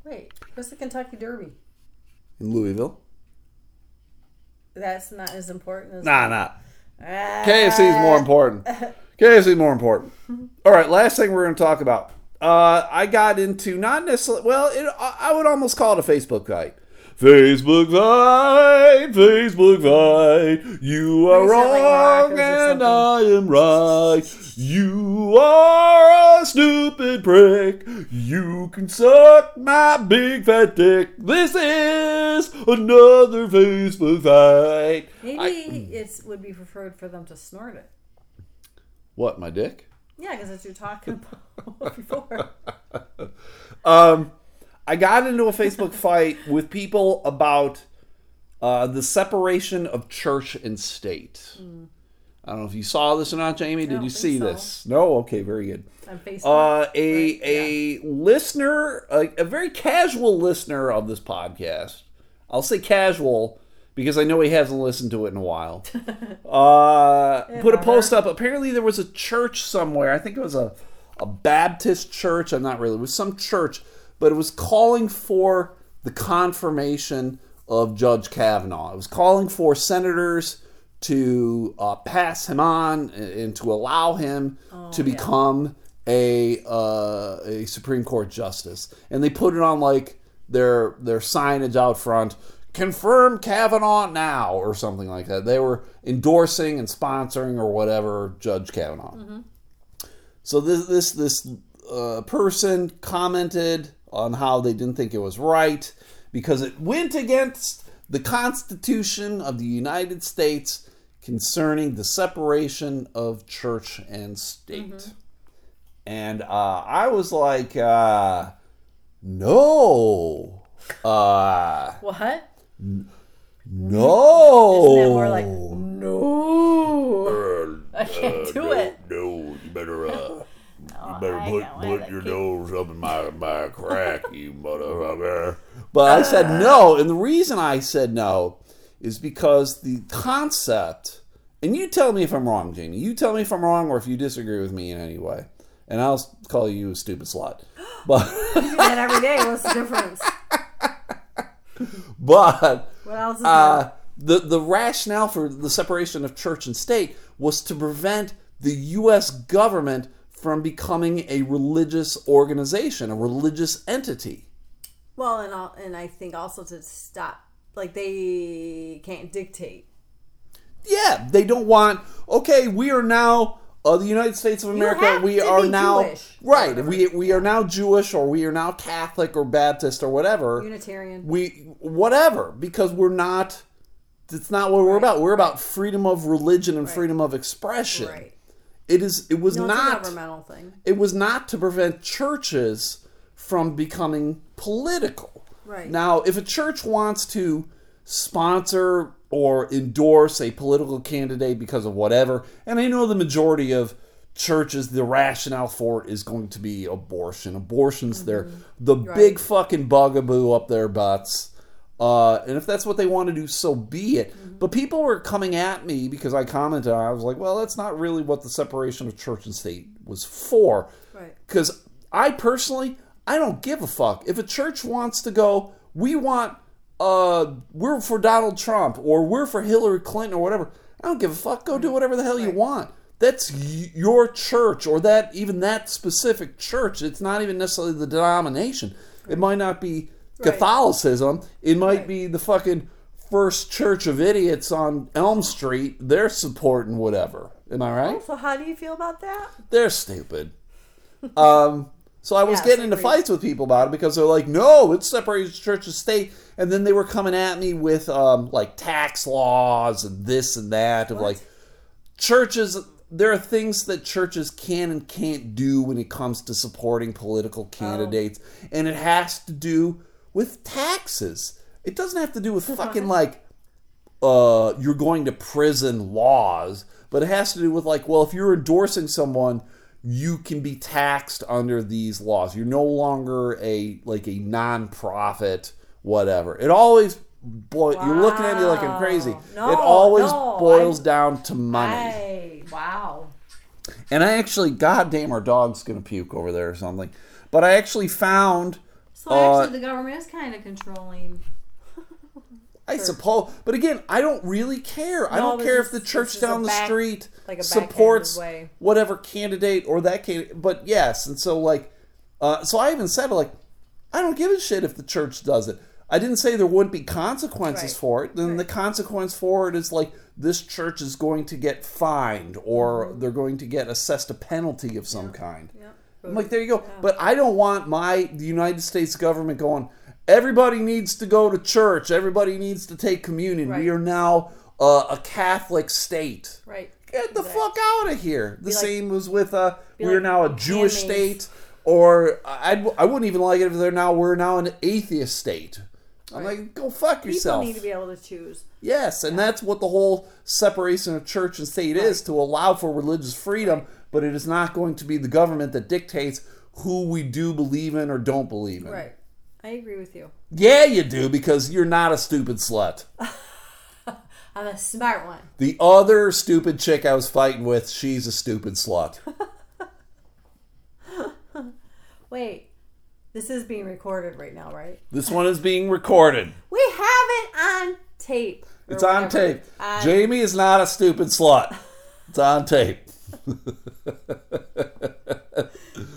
Wait, what's the Kentucky Derby? in Louisville, That's not as important as nah, nah. Ah, KFC is more important. [LAUGHS] KFC is more important. [LAUGHS] All right, last thing we're going to talk about. Uh, I got into not necessarily. Well, it, I would almost call it a Facebook fight. Facebook fight, Facebook fight. You are Are you selling wrong and I am right. You are a stupid prick. You can suck my big fat dick. This is another Facebook fight. Maybe it would be preferred for them to snort it. what my dick? Yeah, because that's what you're talking about [LAUGHS] before. [LAUGHS] Um, I got into a Facebook fight with people about uh, the separation of church and state. I don't know if you saw this or not, Jamie. Did you see so. this? No. Okay, very good. On Facebook. Uh, a Right, a listener, a, a very casual listener of this podcast. I'll say casual because I know he hasn't listened to it in a while. [LAUGHS] Uh, put a post up. Apparently, there was a church somewhere. I think it was a a Baptist church. I'm not really. It was some church, but it was calling for the confirmation of Judge Kavanaugh. It was calling for senators to uh, pass him on and to allow him to become a uh, a Supreme Court justice. And they put it on like their their signage out front. Confirm Kavanaugh now, or something like that. They were endorsing and sponsoring or whatever Judge Kavanaugh. So this this this uh, person commented on how they didn't think it was right because it went against the Constitution of the United States concerning the separation of church and state. And uh, I was like, uh, no, uh, What? No. Isn't that more like no? [LAUGHS] I can't do no, it. No, you better uh, [LAUGHS] you better I put put your it. nose up in my my crack, you [LAUGHS] motherfucker. But I said no, and the reason I said no is because the concept, and you tell me if I'm wrong, Jamie. You tell me if I'm wrong or if you disagree with me in any way, and I'll call you a stupid slut. [GASPS] But you do that every day. What's the difference? [LAUGHS] but What else is uh, the the rationale for the separation of church and state was to prevent the U.S. government from becoming a religious organization, a religious entity. Well, and and I think also to stop, like they can't dictate. Yeah, they don't want. Okay, we are now uh, the United States of America. We are now Jewish. right. We we are now Jewish, or we are now Catholic, or Baptist, or whatever. Unitarian. We whatever because we're not. It's not what we're about. We're about freedom of religion and freedom of expression. Right. It is. It was No, not. governmental thing. It was not to prevent churches from becoming political. Right. Now, if a church wants to sponsor or endorse a political candidate because of whatever, and I know the majority of churches, the rationale for it is going to be abortion. Abortion's their the big fucking bugaboo up their butts. Uh, and if that's what they want to do, so be it. But people were coming at me because I commented. I was like, "Well, that's not really what the separation of church and state was for." Right. Because I personally, I don't give a fuck. If a church wants to go, we want, uh, we're for Donald Trump or we're for Hillary Clinton or whatever. I don't give a fuck. Go do whatever the hell you want. That's y- your church or that even that specific church. It's not even necessarily the denomination. It might not be Catholicism. It might be the fucking First Church of Idiots on Elm Street. They're supporting whatever. Am I right? So how do you feel about that? they're stupid. [LAUGHS] Um, so I was getting into fights with people about it because they're like, no, it separates church and state. And then they were coming at me with um, like tax laws and this and that of like churches. There are things that churches can and can't do when it comes to supporting political candidates, and it has to do with taxes. It doesn't have to do with [LAUGHS] fucking like uh, you're going to prison laws, but it has to do with like, well, if you're endorsing someone, you can be taxed under these laws. You're no longer a like a non-profit, whatever. It always boy, you're looking at me like I'm crazy. No, it always no, boils I- down to money. Hey, wow. And I actually, goddamn, our dog's gonna puke over there or something. But I actually found. So Uh, actually, the government is kind of controlling. I suppose, but again, I don't really care. I don't care if the church down the back- street like supports whatever candidate or that candidate. But yes, and so like, uh, so I even said like, I don't give a shit if the church does it. I didn't say there wouldn't be consequences Right. for it. Then the consequence for it is like this church is going to get fined or Mm-hmm. they're going to get assessed a penalty of some kind. I'm like, there you go. But I don't want my the United States government going. Everybody needs to go to church. Everybody needs to take communion. We are now uh, a Catholic state. Right. Get the Exactly. fuck out of here. The like- same was with uh, we're like now a Jewish state, or I I wouldn't even like it if they're now we're now an atheist state. I'm like, go fuck People yourself. need to be able to choose. Yes, and that's what the whole separation of church and state is to allow for religious freedom, but it is not going to be the government that dictates who we do believe in or don't believe in. Right. I agree with you. Yeah, you do because you're not a stupid slut. [LAUGHS] I'm a smart one. The other stupid chick I was fighting with, she's a stupid slut. [LAUGHS] Wait, this is being recorded right now, right? This one is being recorded. We have it on tape. It's on whatever. tape. On- Jamie is not a stupid slut. It's on tape. [LAUGHS]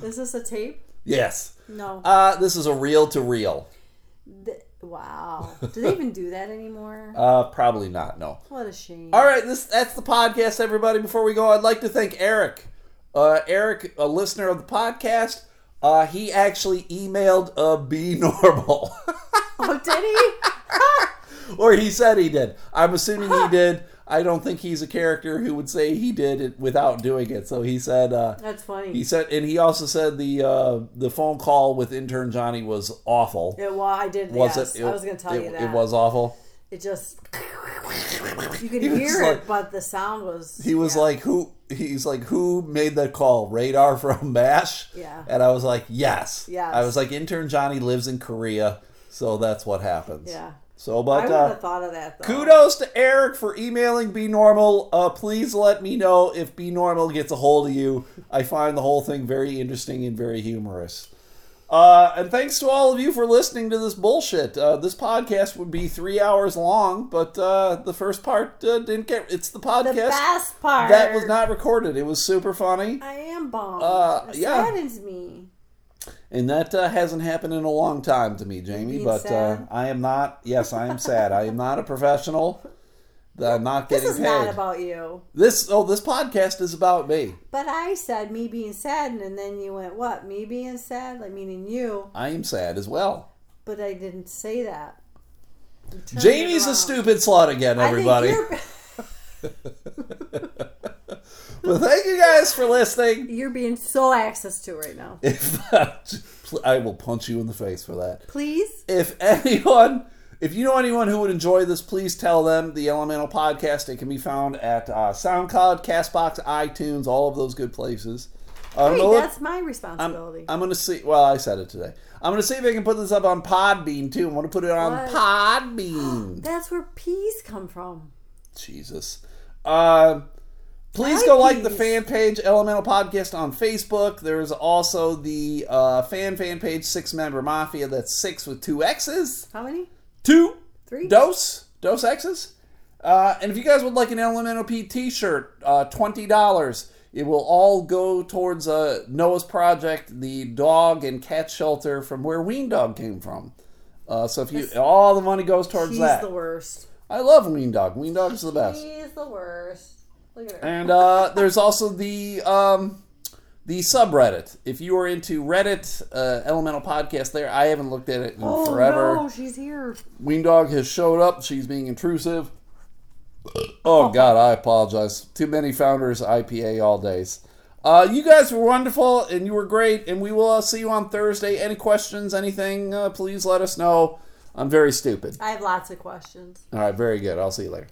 Is this a tape? Yes. No. Uh, this is a reel to reel. Wow. Do they even do that anymore? [LAUGHS] Uh, probably not. No. What a shame. All right, this that's the podcast, everybody. Before we go, I'd like to thank Eric. Uh, Eric, a listener of the podcast, uh, he actually emailed uh, [LAUGHS] Be Normal. Oh, did he? [LAUGHS] or he said he did. I'm assuming he did. I don't think he's a character who would say he did it without doing it. So he said. Uh, That's funny. he said, and he also said the uh, the phone call with intern Johnny was awful. it, well, I did. Was yes, it, I was going to tell it, you that. It was awful. It just. You [LAUGHS] could He was hear like- it, but the sound was. He was yeah. like, "Who?" He's like, "Who made that call? Radar [LAUGHS] from Mash." Yeah. And I was like, "Yes." Yeah. I was like, "Intern Johnny lives in Korea, so that's what happens." Yeah. So, I but would uh, thought of that, though. kudos to Eric for emailing Be Normal. Uh, please let me know if Be Normal gets a hold of you. I find the whole thing very interesting and very humorous. Uh, and thanks to all of you for listening to this bullshit. Uh, this podcast would be three hours long, but uh, the first part uh, didn't get. It's the The podcast best part. that was not recorded. It was super funny, I am bummed. Uh, it yeah. saddens me. And that uh, hasn't happened in a long time to me, Jamie. But uh. I am not. Yes, I am sad. I am not a professional. I'm not This getting is paid. not about you. this oh, this podcast is about me. But I said me being sad, and then you went, what? Me being sad? Like, meaning you. I am sad as well. But I didn't say that. You turned it Jamie's a stupid slut again, I think everybody. [LAUGHS] [LAUGHS] Well, thank you guys for listening. you're being so access to right now. [LAUGHS] If I will punch you in the face for that. Please? if anyone if you know anyone who would enjoy this please tell them the elemental podcast it can be found at uh, soundcloud castbox itunes all of those good places uh, Hey, gonna look- that's my I'm, responsibility. I'm gonna see well i said it today i'm gonna see if i can put this up on podbean too i'm gonna put it on What? podbean [GASPS] that's where peas come from. jesus uh, please Hi, go like the fan page elemental podcast on facebook there's also the uh, fan fan page six member mafia that's six with two x's How many? two Three? Dos Dos X's. Uh, and if you guys would like an Elemental P T-shirt, uh, twenty dollars. It will all go towards uh, Noah's project, the dog and cat shelter from where Ween Dog came from. Uh, so if you, all the money goes towards that. the worst. I love Ween Dog. Ween Dog is the best. She's the worst. Look at her. And uh, there's also the um, the subreddit. If you are into Reddit uh, Elemental Podcast, there I haven't looked at it in oh, forever. no, she's here. Ween Dog has showed up. She's being intrusive. Oh God, I apologize. Too many founders IPA all days. Uh, you guys were wonderful and you were great, and we will uh, see you on Thursday. Any questions, anything? Uh, please let us know. I'm very stupid. I have lots of questions. All right, very good. I'll see you later.